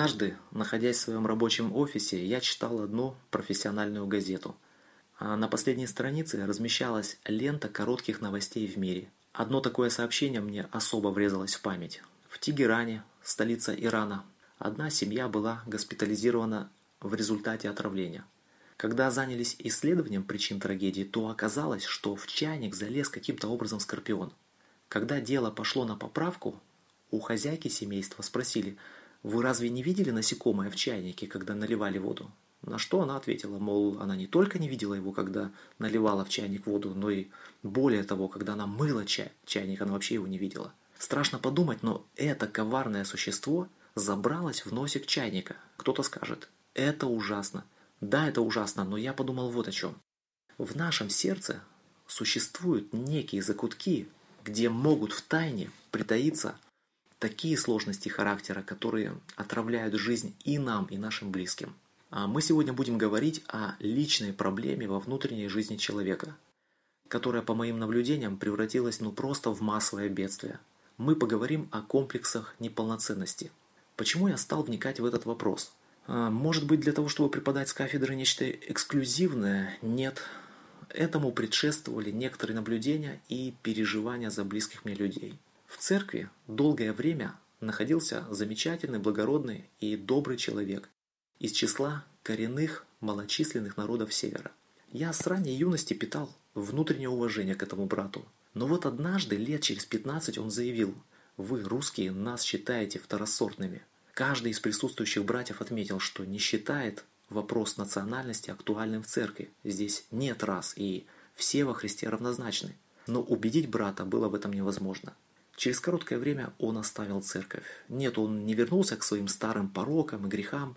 Однажды, находясь в своем рабочем офисе, я читал одну профессиональную газету. А на последней странице размещалась лента коротких новостей в мире. Одно такое сообщение мне особо врезалось в память. В Тегеране, столица Ирана, одна семья была госпитализирована в результате отравления. Когда занялись исследованием причин трагедии, то оказалось, что в чайник залез каким-то образом скорпион. Когда дело пошло на поправку, у хозяйки семейства спросили, «Вы разве не видели насекомое в чайнике, когда наливали воду?» На что она ответила, мол, она не только не видела его, когда наливала в чайник воду, но и более того, когда она мыла чай, чайник, она вообще его не видела. Страшно подумать, но это коварное существо забралось в носик чайника. Кто-то скажет, это ужасно. Да, это ужасно, но я подумал вот о чем. В нашем сердце существуют некие закутки, где могут в тайне притаиться такие сложности характера, которые отравляют жизнь и нам, и нашим близким. А мы сегодня будем говорить о личной проблеме во внутренней жизни человека, которая, по моим наблюдениям, превратилась ну просто в массовое бедствие. Мы поговорим о комплексах неполноценности. Почему я стал вникать в этот вопрос? А, может быть для того, чтобы преподать с кафедры нечто эксклюзивное? Нет. Этому предшествовали некоторые наблюдения и переживания за близких мне людей. В церкви долгое время находился замечательный, благородный и добрый человек, из числа коренных малочисленных народов Севера. Я с ранней юности питал внутреннее уважение к этому брату. Но вот однажды, лет через 15, он заявил, «Вы, русские, нас считаете второсортными». Каждый из присутствующих братьев отметил, что не считает вопрос национальности актуальным в церкви. Здесь нет рас, и все во Христе равнозначны. Но убедить брата было в этом невозможно. Через короткое время он оставил церковь. Нет, он не вернулся к своим старым порокам и грехам,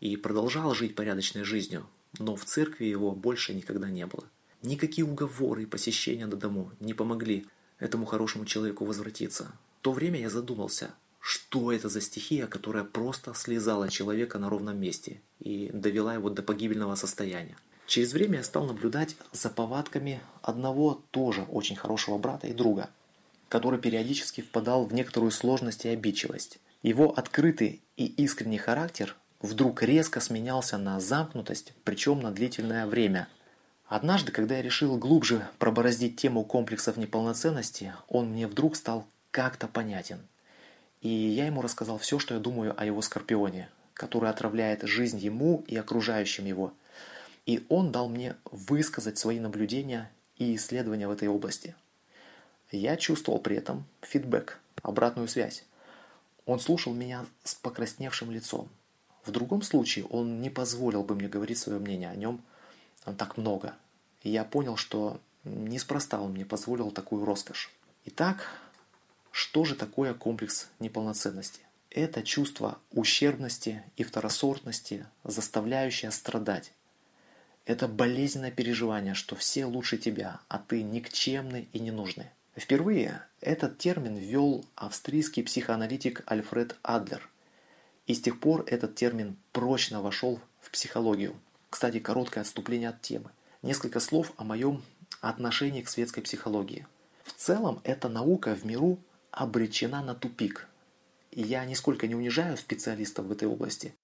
и продолжал жить порядочной жизнью, но в церкви его больше никогда не было. Никакие уговоры и посещения на дому не помогли этому хорошему человеку возвратиться. В то время я задумался, что это за стихия, которая просто слезала человека на ровном месте и довела его до погибельного состояния. Через время я стал наблюдать за повадками одного тоже очень хорошего брата и друга, который периодически впадал в некоторую сложность и обидчивость. Его открытый и искренний характер вдруг резко сменялся на замкнутость, причем на длительное время. Однажды, когда я решил глубже пробороздить тему комплексов неполноценности, он мне вдруг стал как-то понятен. И я ему рассказал все, что я думаю о его скорпионе, который отравляет жизнь ему и окружающим его. И он дал мне высказать свои наблюдения и исследования в этой области. Я чувствовал при этом фидбэк, обратную связь. Он слушал меня с покрасневшим лицом, в другом случае он не позволил бы мне говорить свое мнение о нем так много. И я понял, что неспроста он мне позволил такую роскошь. Итак, что же такое комплекс неполноценности? Это чувство ущербности и второсортности, заставляющее страдать. Это болезненное переживание, что все лучше тебя, а ты никчемный и ненужный. Впервые этот термин ввел австрийский психоаналитик Альфред Адлер – и с тех пор этот термин прочно вошел в психологию. Кстати, короткое отступление от темы. Несколько слов о моем отношении к светской психологии. В целом, эта наука в миру обречена на тупик. И я нисколько не унижаю специалистов в этой области.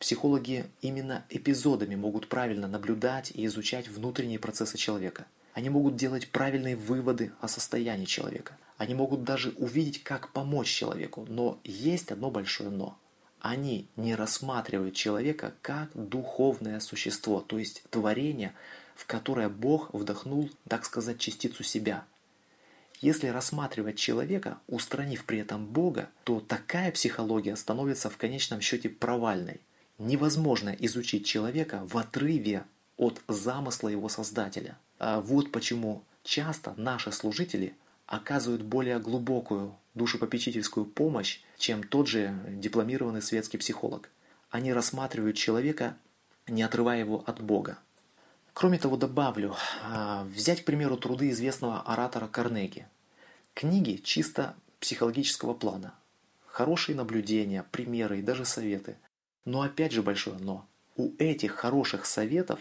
Психологи именно эпизодами могут правильно наблюдать и изучать внутренние процессы человека. Они могут делать правильные выводы о состоянии человека. Они могут даже увидеть, как помочь человеку. Но есть одно большое «но». Они не рассматривают человека как духовное существо, то есть творение, в которое Бог вдохнул, так сказать, частицу себя. Если рассматривать человека, устранив при этом Бога, то такая психология становится в конечном счете провальной. Невозможно изучить человека в отрыве от замысла его создателя. А вот почему часто наши служители оказывают более глубокую душепопечительскую помощь, чем тот же дипломированный светский психолог. Они рассматривают человека, не отрывая его от Бога. Кроме того, добавлю, а, взять, к примеру, труды известного оратора Карнеги. Книги чисто психологического плана. Хорошие наблюдения, примеры и даже советы. Но опять же большое «но». У этих хороших советов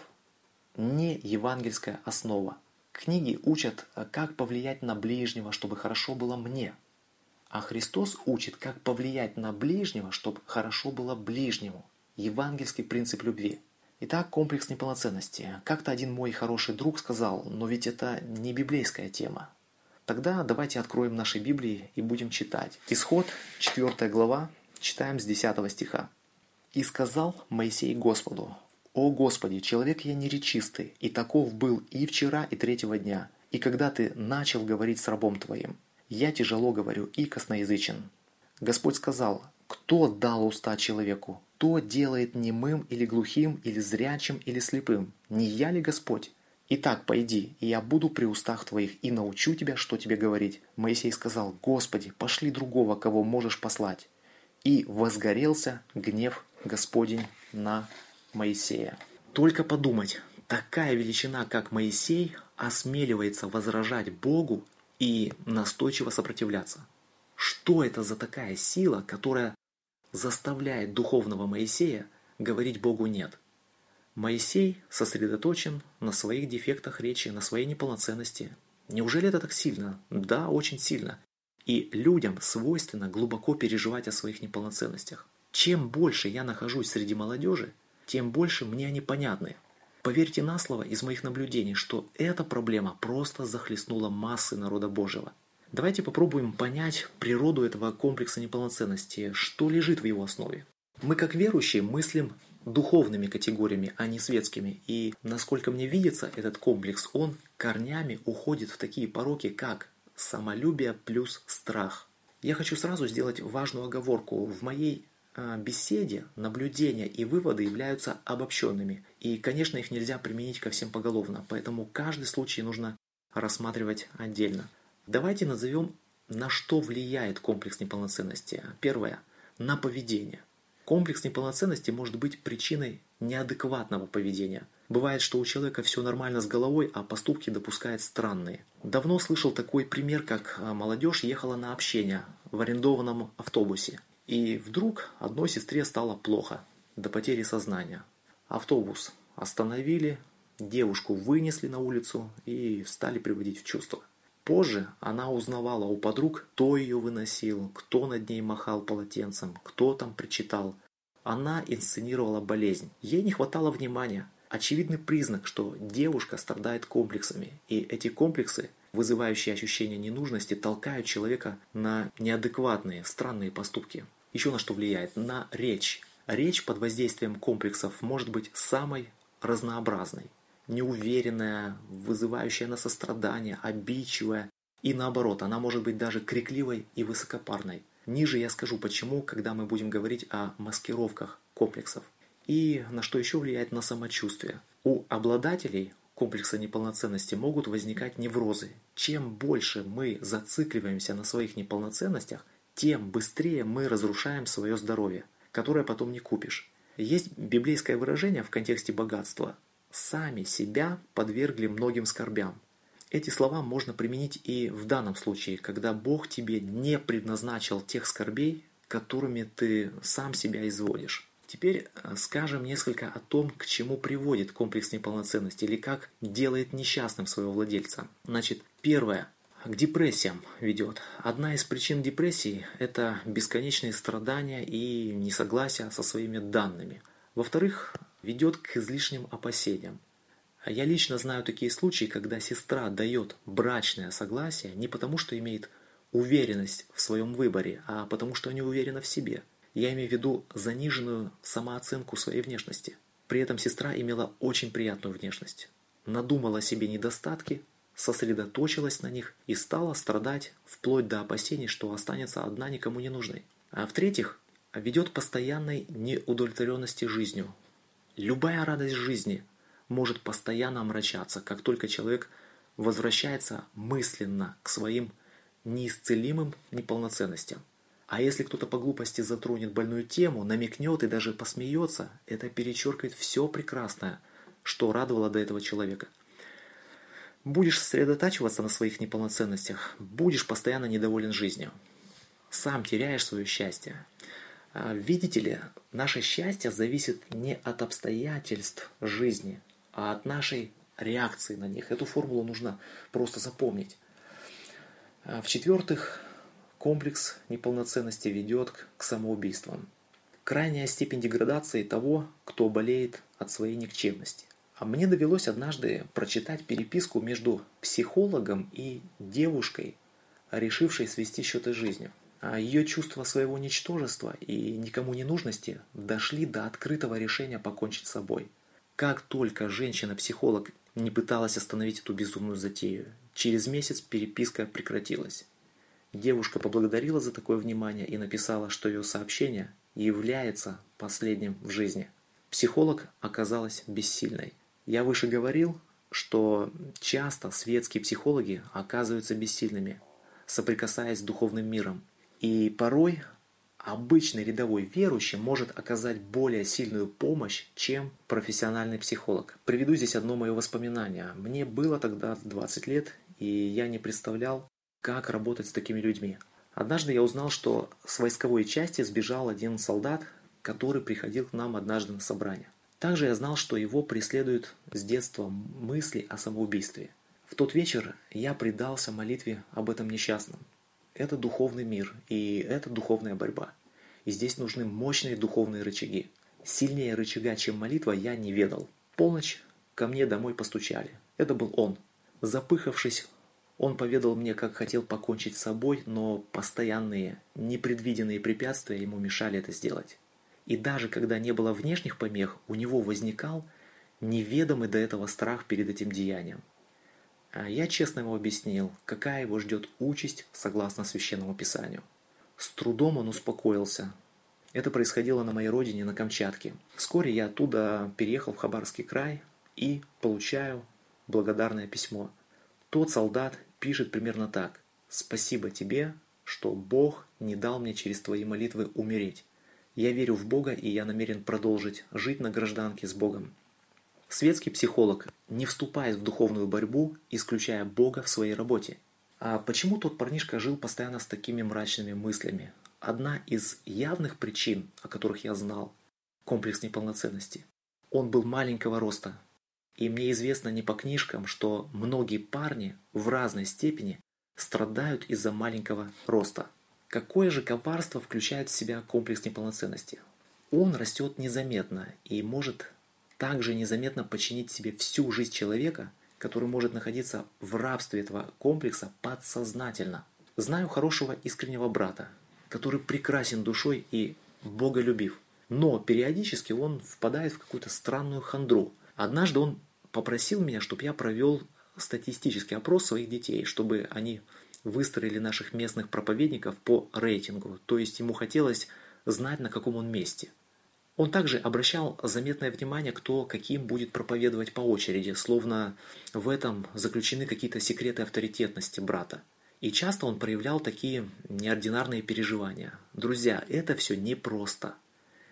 не евангельская основа – Книги учат, э, как повлиять на ближнего, чтобы хорошо было мне. А Христос учит, как повлиять на ближнего, чтобы хорошо было ближнему. Евангельский принцип любви. Итак, комплекс неполноценности. Как-то один мой хороший друг сказал, но ведь это не библейская тема. Тогда давайте откроем наши Библии и будем читать. Исход, 4 глава, читаем с 10 стиха. «И сказал Моисей Господу, «О Господи, человек я неречистый, и таков был и вчера, и третьего дня, и когда ты начал говорить с рабом твоим, я тяжело говорю и косноязычен». Господь сказал, «Кто дал уста человеку? Кто делает немым или глухим, или зрячим, или слепым? Не я ли Господь?» «Итак, пойди, и я буду при устах твоих, и научу тебя, что тебе говорить». Моисей сказал, «Господи, пошли другого, кого можешь послать». И возгорелся гнев Господень на Моисея. Только подумать, такая величина, как Моисей, осмеливается возражать Богу и настойчиво сопротивляться. Что это за такая сила, которая заставляет духовного Моисея говорить Богу «нет»? Моисей сосредоточен на своих дефектах речи, на своей неполноценности. Неужели это так сильно? Да, очень сильно. И людям свойственно глубоко переживать о своих неполноценностях. Чем больше я нахожусь среди молодежи, тем больше мне они понятны. Поверьте на слово из моих наблюдений, что эта проблема просто захлестнула массы народа Божьего. Давайте попробуем понять природу этого комплекса неполноценности, что лежит в его основе. Мы как верующие мыслим духовными категориями, а не светскими. И насколько мне видится, этот комплекс, он корнями уходит в такие пороки, как самолюбие плюс страх. Я хочу сразу сделать важную оговорку. В моей а, беседе наблюдения и выводы являются обобщенными. И, конечно, их нельзя применить ко всем поголовно, поэтому каждый случай нужно рассматривать отдельно. Давайте назовем, на что влияет комплекс неполноценности. Первое – на поведение. Комплекс неполноценности может быть причиной неадекватного поведения. Бывает, что у человека все нормально с головой, а поступки допускает странные. Давно слышал такой пример, как а, молодежь ехала на общение в арендованном автобусе. И вдруг одной сестре стало плохо, до потери сознания. Автобус остановили, девушку вынесли на улицу и стали приводить в чувство. Позже она узнавала у подруг, кто ее выносил, кто над ней махал полотенцем, кто там причитал. Она инсценировала болезнь. Ей не хватало внимания. Очевидный признак, что девушка страдает комплексами, и эти комплексы вызывающие ощущение ненужности, толкают человека на неадекватные, странные поступки. Еще на что влияет? На речь. Речь под воздействием комплексов может быть самой разнообразной. Неуверенная, вызывающая на сострадание, обидчивая. И наоборот, она может быть даже крикливой и высокопарной. Ниже я скажу почему, когда мы будем говорить о маскировках комплексов. И на что еще влияет на самочувствие. У обладателей комплекса неполноценности могут возникать неврозы. Чем больше мы зацикливаемся на своих неполноценностях, тем быстрее мы разрушаем свое здоровье, которое потом не купишь. Есть библейское выражение в контексте богатства «сами себя подвергли многим скорбям». Эти слова можно применить и в данном случае, когда Бог тебе не предназначил тех скорбей, которыми ты сам себя изводишь. Теперь э, скажем несколько о том, к чему приводит комплекс неполноценности или как делает несчастным своего владельца. Значит, первое к депрессиям ведет. Одна из причин депрессии – это бесконечные страдания и несогласие со своими данными. Во-вторых, ведет к излишним опасениям. Я лично знаю такие случаи, когда сестра дает брачное согласие не потому, что имеет уверенность в своем выборе, а потому что не уверена в себе. Я имею в виду заниженную самооценку своей внешности. При этом сестра имела очень приятную внешность. Надумала себе недостатки, сосредоточилась на них и стала страдать вплоть до опасений, что останется одна никому не нужной. А в-третьих, ведет постоянной неудовлетворенности жизнью. Любая радость жизни может постоянно омрачаться, как только человек возвращается мысленно к своим неисцелимым неполноценностям. А если кто-то по глупости затронет больную тему, намекнет и даже посмеется, это перечеркивает все прекрасное, что радовало до этого человека – Будешь сосредотачиваться на своих неполноценностях, будешь постоянно недоволен жизнью. Сам теряешь свое счастье. А, видите ли, наше счастье зависит не от обстоятельств жизни, а от нашей реакции на них. Эту формулу нужно просто запомнить. А, в-четвертых, комплекс неполноценности ведет к самоубийствам. Крайняя степень деградации того, кто болеет от своей никчемности. А мне довелось однажды прочитать переписку между психологом и девушкой, решившей свести счеты с жизнью. А ее чувство своего ничтожества и никому не нужности дошли до открытого решения покончить с собой. Как только женщина-психолог не пыталась остановить эту безумную затею, через месяц переписка прекратилась. Девушка поблагодарила за такое внимание и написала, что ее сообщение является последним в жизни. Психолог оказалась бессильной. Я выше говорил, что часто светские психологи оказываются бессильными, соприкасаясь с духовным миром. И порой обычный рядовой верующий может оказать более сильную помощь, чем профессиональный психолог. Приведу здесь одно мое воспоминание. Мне было тогда 20 лет, и я не представлял, как работать с такими людьми. Однажды я узнал, что с войсковой части сбежал один солдат, который приходил к нам однажды на собрание. Также я знал, что его преследуют с детства мысли о самоубийстве. В тот вечер я предался молитве об этом несчастном. Это духовный мир, и это духовная борьба. И здесь нужны мощные духовные рычаги. Сильнее рычага, чем молитва, я не ведал. Полночь ко мне домой постучали. Это был он. Запыхавшись, он поведал мне, как хотел покончить с собой, но постоянные, непредвиденные препятствия ему мешали это сделать. И даже когда не было внешних помех, у него возникал неведомый до этого страх перед этим деянием. А я честно ему объяснил, какая его ждет участь согласно Священному Писанию. С трудом он успокоился. Это происходило на моей родине, на Камчатке. Вскоре я оттуда переехал в Хабаровский край и получаю благодарное письмо. Тот солдат пишет примерно так. «Спасибо тебе, что Бог не дал мне через твои молитвы умереть. Я верю в Бога, и я намерен продолжить жить на гражданке с Богом». Светский психолог не вступает в духовную борьбу, исключая Бога в своей работе. А почему тот парнишка жил постоянно с такими мрачными мыслями? Одна из явных причин, о которых я знал, комплекс неполноценности. Он был маленького роста, и мне известно не по книжкам, что многие парни в разной степени страдают из-за маленького роста. Какое же коварство включает в себя комплекс неполноценности? Он растет незаметно и может также незаметно подчинить себе всю жизнь человека, который может находиться в рабстве этого комплекса подсознательно. Знаю хорошего искреннего брата, который прекрасен душой и боголюбив, но периодически он впадает в какую-то странную хандру. Однажды он попросил меня, чтобы я провел статистический опрос своих детей, чтобы они выстроили наших местных проповедников по рейтингу, то есть ему хотелось знать, на каком он месте. Он также обращал заметное внимание, кто каким будет проповедовать по очереди, словно в этом заключены какие-то секреты авторитетности брата. И часто он проявлял такие неординарные переживания. Друзья, это все непросто.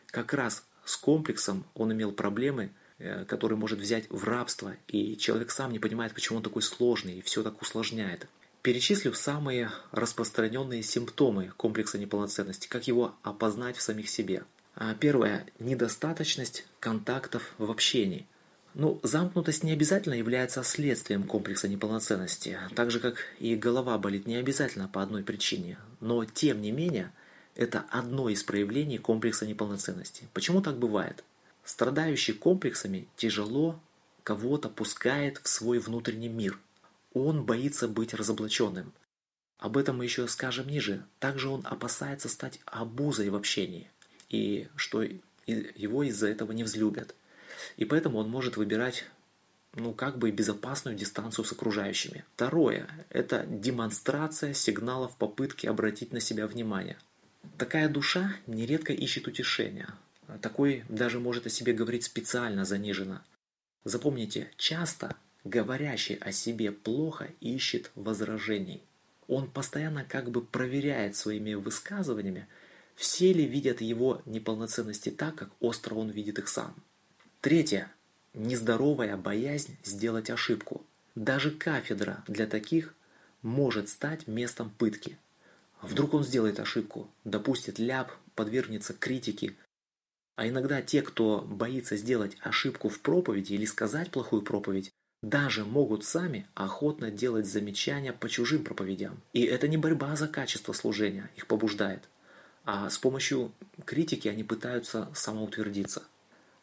Как раз с комплексом он имел проблемы – который может взять в рабство, и человек сам не понимает, почему он такой сложный, и все так усложняет. Перечислю самые распространенные симптомы комплекса неполноценности, как его опознать в самих себе. А, первое – недостаточность контактов в общении. Ну, замкнутость не обязательно является следствием комплекса неполноценности, так же как и голова болит не обязательно по одной причине, но тем не менее это одно из проявлений комплекса неполноценности. Почему так бывает? Страдающий комплексами тяжело кого-то пускает в свой внутренний мир. Он боится быть разоблаченным. Об этом мы еще скажем ниже. Также он опасается стать обузой в общении, и что его из-за этого не взлюбят. И поэтому он может выбирать ну, как бы безопасную дистанцию с окружающими. Второе – это демонстрация сигналов попытки обратить на себя внимание. Такая душа нередко ищет утешения, такой даже может о себе говорить специально заниженно. Запомните, часто говорящий о себе плохо ищет возражений. Он постоянно как бы проверяет своими высказываниями, все ли видят его неполноценности так, как остро он видит их сам. Третье. Нездоровая боязнь сделать ошибку. Даже кафедра для таких может стать местом пытки. Вдруг он сделает ошибку, допустит ляп, подвергнется критике, а иногда те, кто боится сделать ошибку в проповеди или сказать плохую проповедь, даже могут сами охотно делать замечания по чужим проповедям. И это не борьба за качество служения их побуждает, а с помощью критики они пытаются самоутвердиться.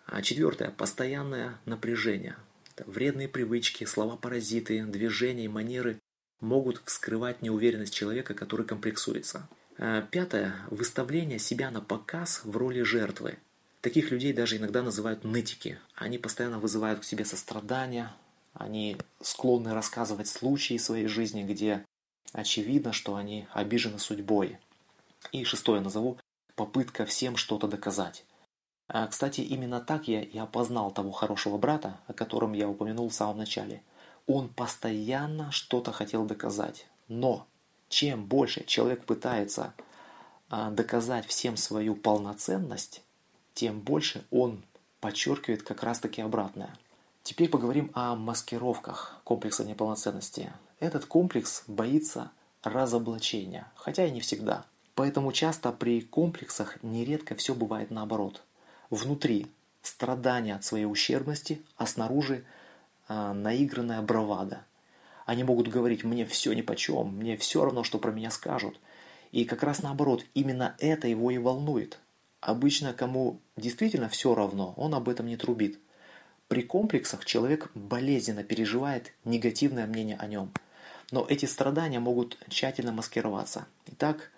А четвертое – постоянное напряжение. Это вредные привычки, слова-паразиты, движения и манеры могут вскрывать неуверенность человека, который комплексуется. А пятое – выставление себя на показ в роли жертвы. Таких людей даже иногда называют нытики. Они постоянно вызывают к себе сострадание, они склонны рассказывать случаи своей жизни, где очевидно, что они обижены судьбой. И шестое назову – попытка всем что-то доказать. А, кстати, именно так я и опознал того хорошего брата, о котором я упомянул в самом начале. Он постоянно что-то хотел доказать. Но чем больше человек пытается а, доказать всем свою полноценность, тем больше он подчеркивает как раз-таки обратное. Теперь поговорим о маскировках комплекса неполноценности. Этот комплекс боится разоблачения, хотя и не всегда. Поэтому часто при комплексах нередко все бывает наоборот. Внутри страдания от своей ущербности, а снаружи э, наигранная бравада. Они могут говорить «мне все нипочем, мне все равно, что про меня скажут». И как раз наоборот, именно это его и волнует. Обычно кому действительно все равно, он об этом не трубит. При комплексах человек болезненно переживает негативное мнение о нем. Но эти страдания могут тщательно маскироваться. Итак,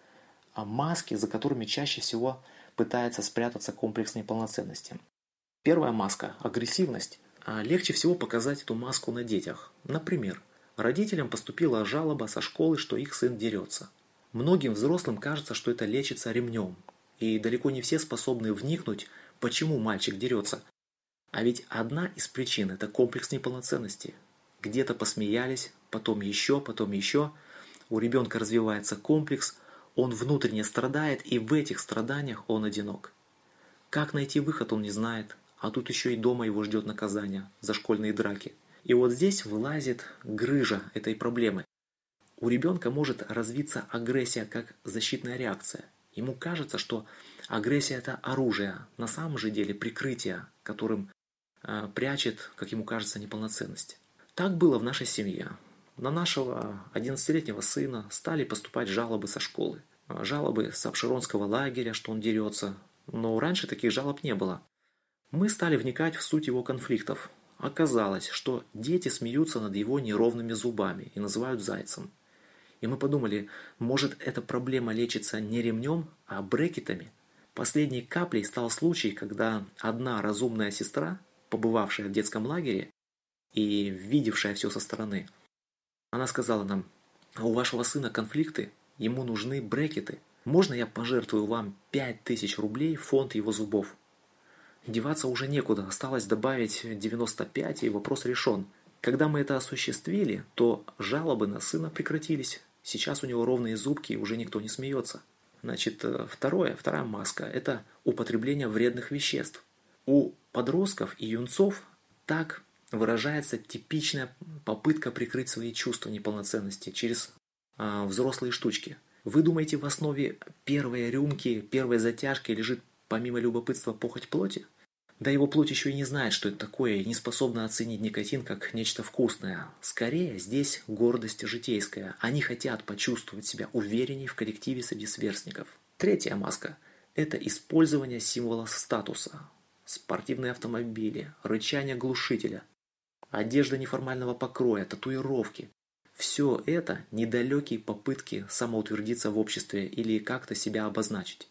а маски, за которыми чаще всего пытается спрятаться комплекс неполноценности. Первая маска – агрессивность. А легче всего показать эту маску на детях. Например, родителям поступила жалоба со школы, что их сын дерется. Многим взрослым кажется, что это лечится ремнем. И далеко не все способны вникнуть, почему мальчик дерется. А ведь одна из причин – это комплекс неполноценности. Где-то посмеялись, потом еще, потом еще. У ребенка развивается комплекс, он внутренне страдает, и в этих страданиях он одинок. Как найти выход, он не знает, а тут еще и дома его ждет наказание за школьные драки. И вот здесь вылазит грыжа этой проблемы. У ребенка может развиться агрессия как защитная реакция. Ему кажется, что агрессия – это оружие, на самом же деле прикрытие, которым э, прячет, как ему кажется, неполноценность. Так было в нашей семье. На нашего 11-летнего сына стали поступать жалобы со школы. Жалобы с обширонского лагеря, что он дерется. Но раньше таких жалоб не было. Мы стали вникать в суть его конфликтов. Оказалось, что дети смеются над его неровными зубами и называют зайцем. И мы подумали, может эта проблема лечится не ремнем, а брекетами. Последней каплей стал случай, когда одна разумная сестра, побывавшая в детском лагере и видевшая все со стороны, она сказала нам, у вашего сына конфликты, ему нужны брекеты. Можно я пожертвую вам 5000 рублей в фонд его зубов? Деваться уже некуда, осталось добавить 95 и вопрос решен. Когда мы это осуществили, то жалобы на сына прекратились. Сейчас у него ровные зубки и уже никто не смеется. Значит, э, второе, вторая маска – это употребление вредных веществ. У подростков и юнцов так выражается типичная попытка прикрыть свои чувства неполноценности через э, взрослые штучки. Вы думаете, в основе первой рюмки, первой затяжки лежит помимо любопытства похоть плоти? Да его плоть еще и не знает, что это такое, и не способна оценить никотин как нечто вкусное. Скорее, здесь гордость житейская. Они хотят почувствовать себя увереннее в коллективе среди сверстников. Третья маска – это использование символа статуса. Спортивные автомобили, рычание глушителя, одежда неформального покроя, татуировки. Все это недалекие попытки самоутвердиться в обществе или как-то себя обозначить.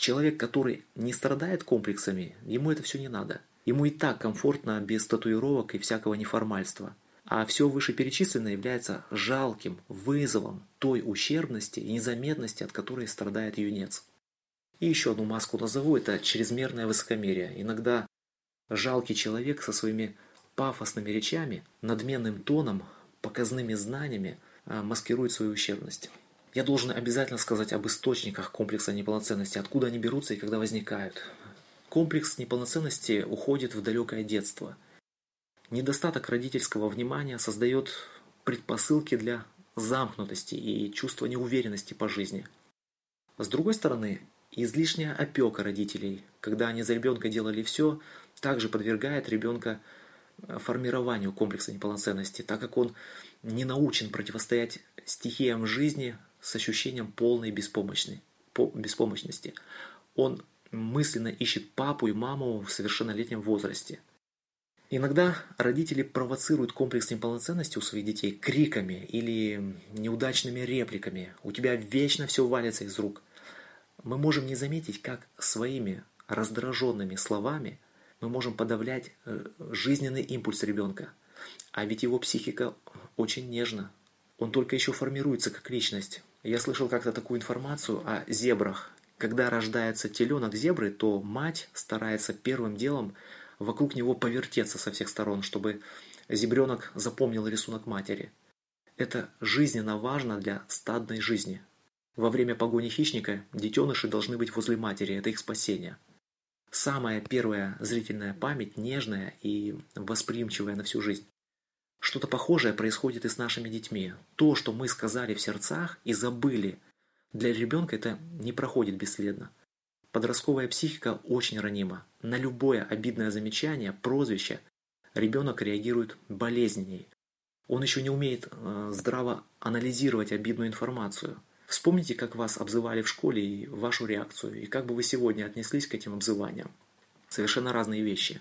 Человек, который не страдает комплексами, ему это все не надо. Ему и так комфортно без татуировок и всякого неформальства. А все вышеперечисленное является жалким вызовом той ущербности и незаметности, от которой страдает юнец. И еще одну маску назову, это чрезмерное высокомерие. Иногда жалкий человек со своими пафосными речами, надменным тоном, показными знаниями а, маскирует свою ущербность. Я должен обязательно сказать об источниках комплекса неполноценности, откуда они берутся и когда возникают. Комплекс неполноценности уходит в далекое детство. Недостаток родительского внимания создает предпосылки для замкнутости и чувства неуверенности по жизни. С другой стороны, излишняя опека родителей, когда они за ребенка делали все, также подвергает ребенка формированию комплекса неполноценности, так как он не научен противостоять стихиям жизни с ощущением полной беспомощности. Он мысленно ищет папу и маму в совершеннолетнем возрасте. Иногда родители провоцируют комплекс неполноценности у своих детей криками или неудачными репликами. У тебя вечно все валится из рук. Мы можем не заметить, как своими раздраженными словами мы можем подавлять э, жизненный импульс ребенка. А ведь его психика очень нежна. Он только еще формируется как личность. Я слышал как-то такую информацию о зебрах. Когда рождается теленок зебры, то мать старается первым делом вокруг него повертеться со всех сторон, чтобы зебренок запомнил рисунок матери. Это жизненно важно для стадной жизни. Во время погони хищника детеныши должны быть возле матери, это их спасение. Самая первая зрительная память нежная и восприимчивая на всю жизнь. Что-то похожее происходит и с нашими детьми. То, что мы сказали в сердцах и забыли, для ребенка это не проходит бесследно. Подростковая психика очень ранима. На любое обидное замечание, прозвище ребенок реагирует болезненней. Он еще не умеет э, здраво анализировать обидную информацию. Вспомните, как вас обзывали в школе и вашу реакцию, и как бы вы сегодня отнеслись к этим обзываниям. Совершенно разные вещи.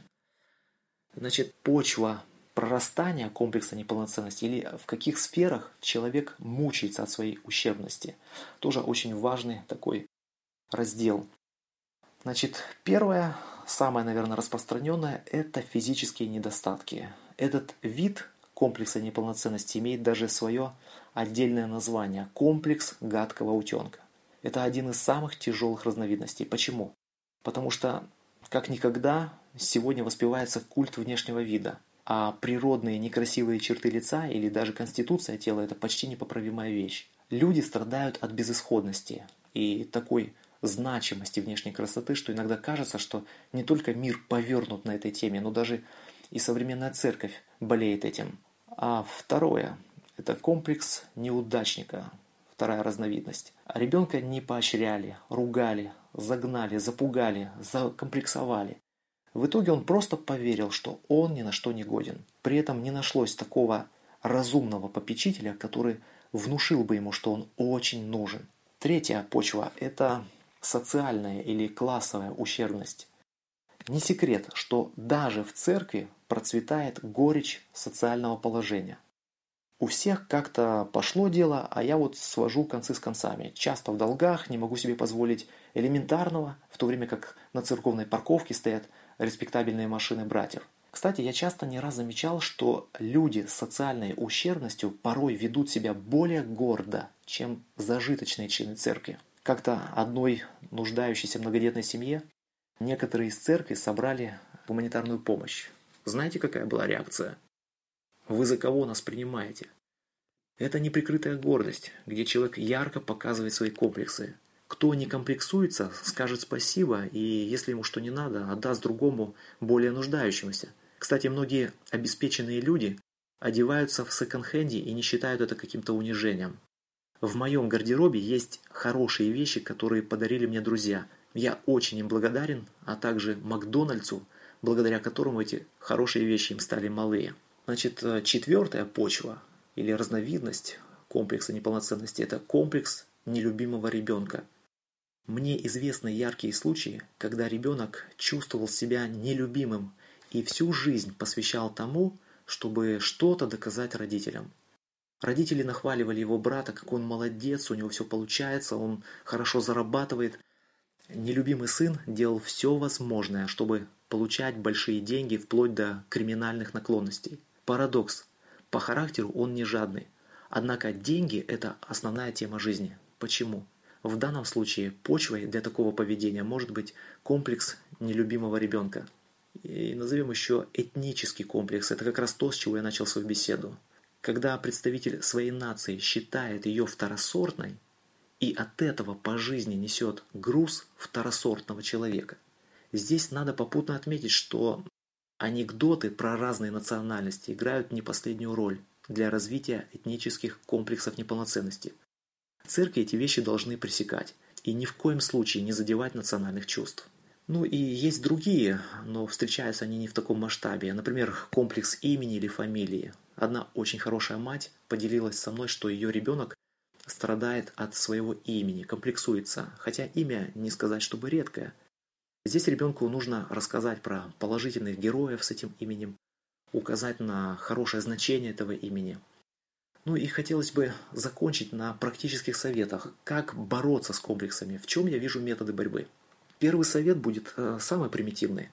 Значит, почва прорастания комплекса неполноценности или в каких сферах человек мучается от своей ущербности. Тоже очень важный такой раздел. Значит, первое, самое, наверное, распространенное – это физические недостатки. Этот вид комплекса неполноценности имеет даже свое отдельное название – комплекс гадкого утенка. Это один из самых тяжелых разновидностей. Почему? Потому что, как никогда, сегодня воспевается культ внешнего вида – а природные некрасивые черты лица или даже конституция тела – это почти непоправимая вещь. Люди страдают от безысходности и такой значимости внешней красоты, что иногда кажется, что не только мир повернут на этой теме, но даже и современная церковь болеет этим. А второе – это комплекс неудачника, вторая разновидность. Ребенка не поощряли, ругали, загнали, запугали, закомплексовали. В итоге он просто поверил, что он ни на что не годен. При этом не нашлось такого разумного попечителя, который внушил бы ему, что он очень нужен. Третья почва – это социальная или классовая ущербность. Не секрет, что даже в церкви процветает горечь социального положения. У всех как-то пошло дело, а я вот свожу концы с концами. Часто в долгах, не могу себе позволить элементарного, в то время как на церковной парковке стоят респектабельные машины братьев. Кстати, я часто не раз замечал, что люди с социальной ущербностью порой ведут себя более гордо, чем зажиточные члены церкви. Как-то одной нуждающейся многодетной семье некоторые из церкви собрали гуманитарную помощь. Знаете, какая была реакция? Вы за кого нас принимаете? Это неприкрытая гордость, где человек ярко показывает свои комплексы, кто не комплексуется, скажет спасибо, и если ему что не надо, отдаст другому, более нуждающемуся. Кстати, многие обеспеченные люди одеваются в секонд-хенде и не считают это каким-то унижением. В моем гардеробе есть хорошие вещи, которые подарили мне друзья. Я очень им благодарен, а также Макдональдсу, благодаря которому эти хорошие вещи им стали малые. Значит, э, четвертая почва или разновидность комплекса неполноценности – это комплекс нелюбимого ребенка – мне известны яркие случаи, когда ребенок чувствовал себя нелюбимым и всю жизнь посвящал тому, чтобы что-то доказать родителям. Родители нахваливали его брата, как он молодец, у него все получается, он хорошо зарабатывает. Нелюбимый сын делал все возможное, чтобы получать большие деньги вплоть до криминальных наклонностей. Парадокс. По характеру он не жадный. Однако деньги – это основная тема жизни. Почему? В данном случае почвой для такого поведения может быть комплекс нелюбимого ребенка. И назовем еще этнический комплекс. Это как раз то, с чего я начал свою беседу. Когда представитель своей нации считает ее второсортной, и от этого по жизни несет груз второсортного человека. Здесь надо попутно отметить, что анекдоты про разные национальности играют не последнюю роль для развития этнических комплексов неполноценности – Церкви эти вещи должны пресекать и ни в коем случае не задевать национальных чувств. Ну и есть другие, но встречаются они не в таком масштабе. Например, комплекс имени или фамилии. Одна очень хорошая мать поделилась со мной, что ее ребенок страдает от своего имени, комплексуется, хотя имя не сказать, чтобы редкое. Здесь ребенку нужно рассказать про положительных героев с этим именем, указать на хорошее значение этого имени. Ну и хотелось бы закончить на практических советах, как бороться с комплексами, в чем я вижу методы борьбы. Первый совет будет э, самый примитивный.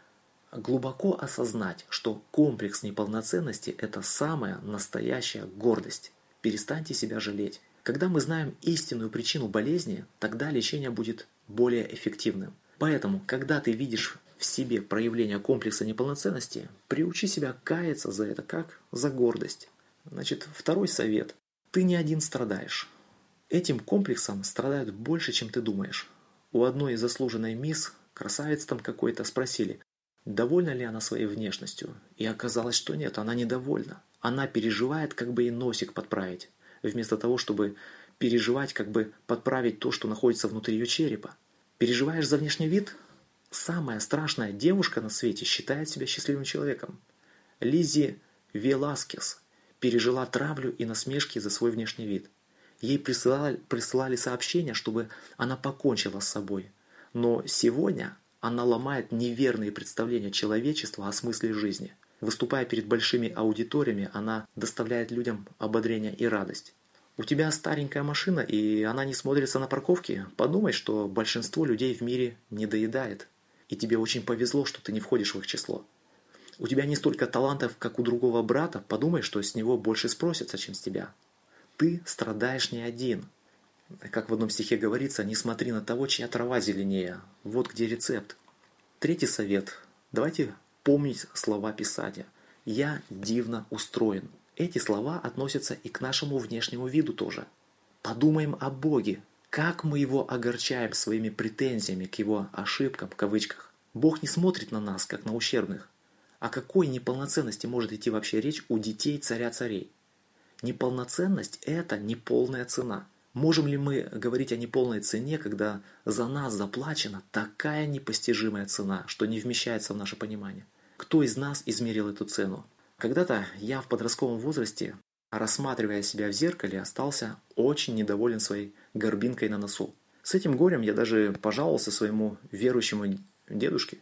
Глубоко осознать, что комплекс неполноценности – это самая настоящая гордость. Перестаньте себя жалеть. Когда мы знаем истинную причину болезни, тогда лечение будет более эффективным. Поэтому, когда ты видишь в себе проявление комплекса неполноценности, приучи себя каяться за это как за гордость. Значит, второй совет. Ты не один страдаешь. Этим комплексом страдают больше, чем ты думаешь. У одной заслуженной мисс, красавец там какой-то, спросили, довольна ли она своей внешностью. И оказалось, что нет, она недовольна. Она переживает, как бы ей носик подправить, вместо того, чтобы переживать, как бы подправить то, что находится внутри ее черепа. Переживаешь за внешний вид? Самая страшная девушка на свете считает себя счастливым человеком. Лизи Веласкес пережила травлю и насмешки за свой внешний вид. Ей присылали, присылали сообщения, чтобы она покончила с собой. Но сегодня она ломает неверные представления человечества о смысле жизни. Выступая перед большими аудиториями, она доставляет людям ободрение и радость. У тебя старенькая машина, и она не смотрится на парковке. Подумай, что большинство людей в мире не доедает. И тебе очень повезло, что ты не входишь в их число. У тебя не столько талантов, как у другого брата. Подумай, что с него больше спросятся, чем с тебя. Ты страдаешь не один. Как в одном стихе говорится, не смотри на того, чья трава зеленее. Вот где рецепт. Третий совет. Давайте помнить слова Писания. «Я дивно устроен». Эти слова относятся и к нашему внешнему виду тоже. Подумаем о Боге. Как мы его огорчаем своими претензиями к его ошибкам, в кавычках. Бог не смотрит на нас, как на ущербных. О какой неполноценности может идти вообще речь у детей царя царей? Неполноценность – это неполная цена. Можем ли мы говорить о неполной цене, когда за нас заплачена такая непостижимая цена, что не вмещается в наше понимание? Кто из нас измерил эту цену? Когда-то я в подростковом возрасте, рассматривая себя в зеркале, остался очень недоволен своей горбинкой на носу. С этим горем я даже пожаловался своему верующему дедушке.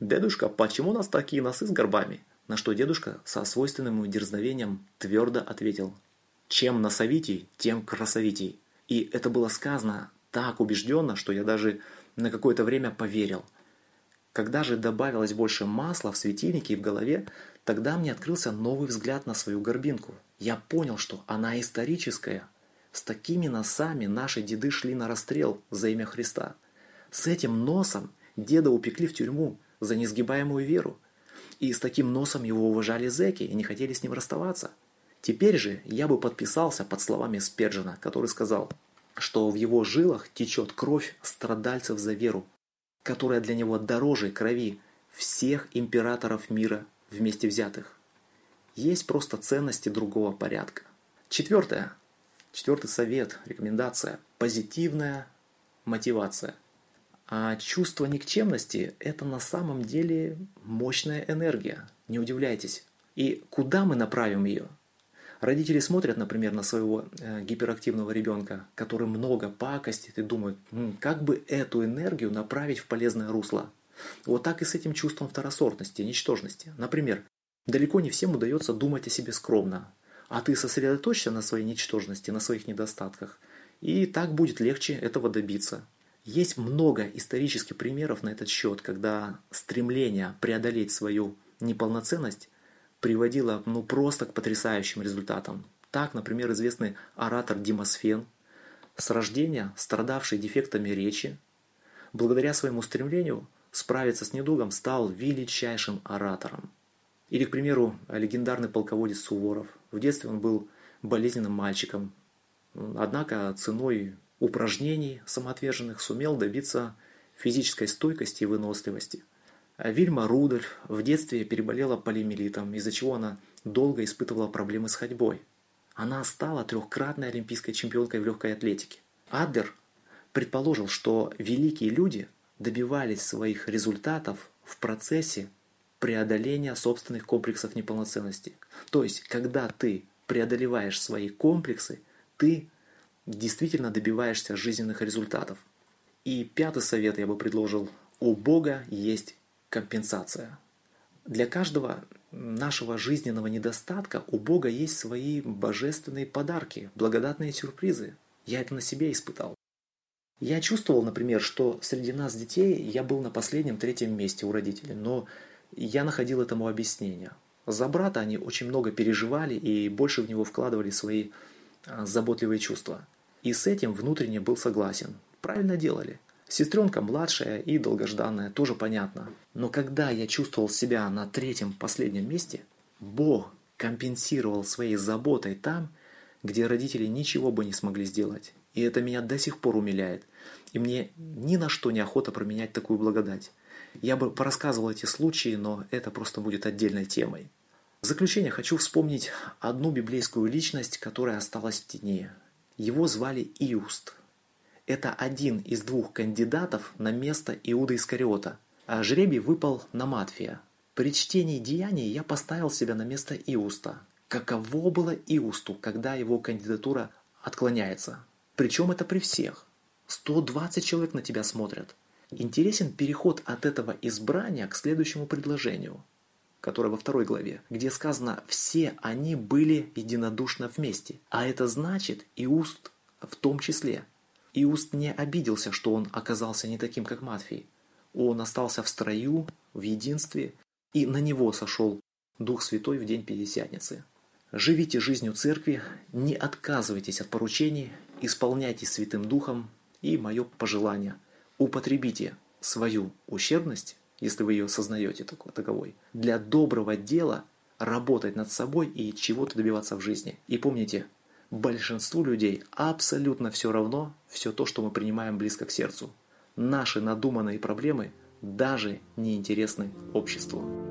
«Дедушка, почему у нас такие носы с горбами?» На что дедушка со свойственным дерзновением твердо ответил «Чем носовитей, тем красовитей». И это было сказано так убежденно, что я даже на какое-то время поверил. Когда же добавилось больше масла в светильнике и в голове, тогда мне открылся новый взгляд на свою горбинку. Я понял, что она историческая. С такими носами наши деды шли на расстрел за имя Христа. С этим носом деда упекли в тюрьму за несгибаемую веру. И с таким носом его уважали зэки и не хотели с ним расставаться. Теперь же я бы подписался под словами Спеджина, который сказал, что в его жилах течет кровь страдальцев за веру, которая для него дороже крови всех императоров мира вместе взятых. Есть просто ценности другого порядка. Четвертое. Четвертый совет, рекомендация. Позитивная мотивация – а чувство никчемности – это на самом деле мощная энергия, не удивляйтесь. И куда мы направим ее? Родители смотрят, например, на своего э, гиперактивного ребенка, который много пакостит и думают, как бы эту энергию направить в полезное русло. Вот так и с этим чувством второсортности, ничтожности. Например, далеко не всем удается думать о себе скромно, а ты сосредоточься на своей ничтожности, на своих недостатках, и так будет легче этого добиться. Есть много исторических примеров на этот счет, когда стремление преодолеть свою неполноценность приводило ну, просто к потрясающим результатам. Так, например, известный оратор Димосфен, с рождения страдавший дефектами речи, благодаря своему стремлению справиться с недугом стал величайшим оратором. Или, к примеру, легендарный полководец Суворов. В детстве он был болезненным мальчиком, однако ценой упражнений самоотверженных сумел добиться физической стойкости и выносливости. А Вильма Рудольф в детстве переболела полимелитом, из-за чего она долго испытывала проблемы с ходьбой. Она стала трехкратной олимпийской чемпионкой в легкой атлетике. Адлер предположил, что великие люди добивались своих результатов в процессе преодоления собственных комплексов неполноценности. То есть, когда ты преодолеваешь свои комплексы, ты действительно добиваешься жизненных результатов. И пятый совет я бы предложил. У Бога есть компенсация. Для каждого нашего жизненного недостатка у Бога есть свои божественные подарки, благодатные сюрпризы. Я это на себе испытал. Я чувствовал, например, что среди нас детей я был на последнем третьем месте у родителей, но я находил этому объяснение. За брата они очень много переживали и больше в него вкладывали свои а, заботливые чувства. И с этим внутренне был согласен. Правильно делали. Сестренка младшая и долгожданная, тоже понятно. Но когда я чувствовал себя на третьем последнем месте, Бог компенсировал своей заботой там, где родители ничего бы не смогли сделать. И это меня до сих пор умиляет. И мне ни на что не охота променять такую благодать. Я бы порассказывал эти случаи, но это просто будет отдельной темой. В заключение хочу вспомнить одну библейскую личность, которая осталась в тени. Его звали Иуст. Это один из двух кандидатов на место Иуда Искариота. А жребий выпал на Матфия. При чтении деяний я поставил себя на место Иуста. Каково было Иусту, когда его кандидатура отклоняется? Причем это при всех. 120 человек на тебя смотрят. Интересен переход от этого избрания к следующему предложению, которое во второй главе, где сказано «все они были единодушно вместе». А это значит Иуст в том числе. Иуст не обиделся, что он оказался не таким, как Матфей. Он остался в строю, в единстве, и на него сошел Дух Святой в день Пятидесятницы. Живите жизнью церкви, не отказывайтесь от поручений, исполняйтесь Святым Духом и мое пожелание – употребите свою ущербность, если вы ее сознаете таковой, для доброго дела работать над собой и чего-то добиваться в жизни. И помните, большинству людей абсолютно все равно все то, что мы принимаем близко к сердцу. Наши надуманные проблемы даже не интересны обществу.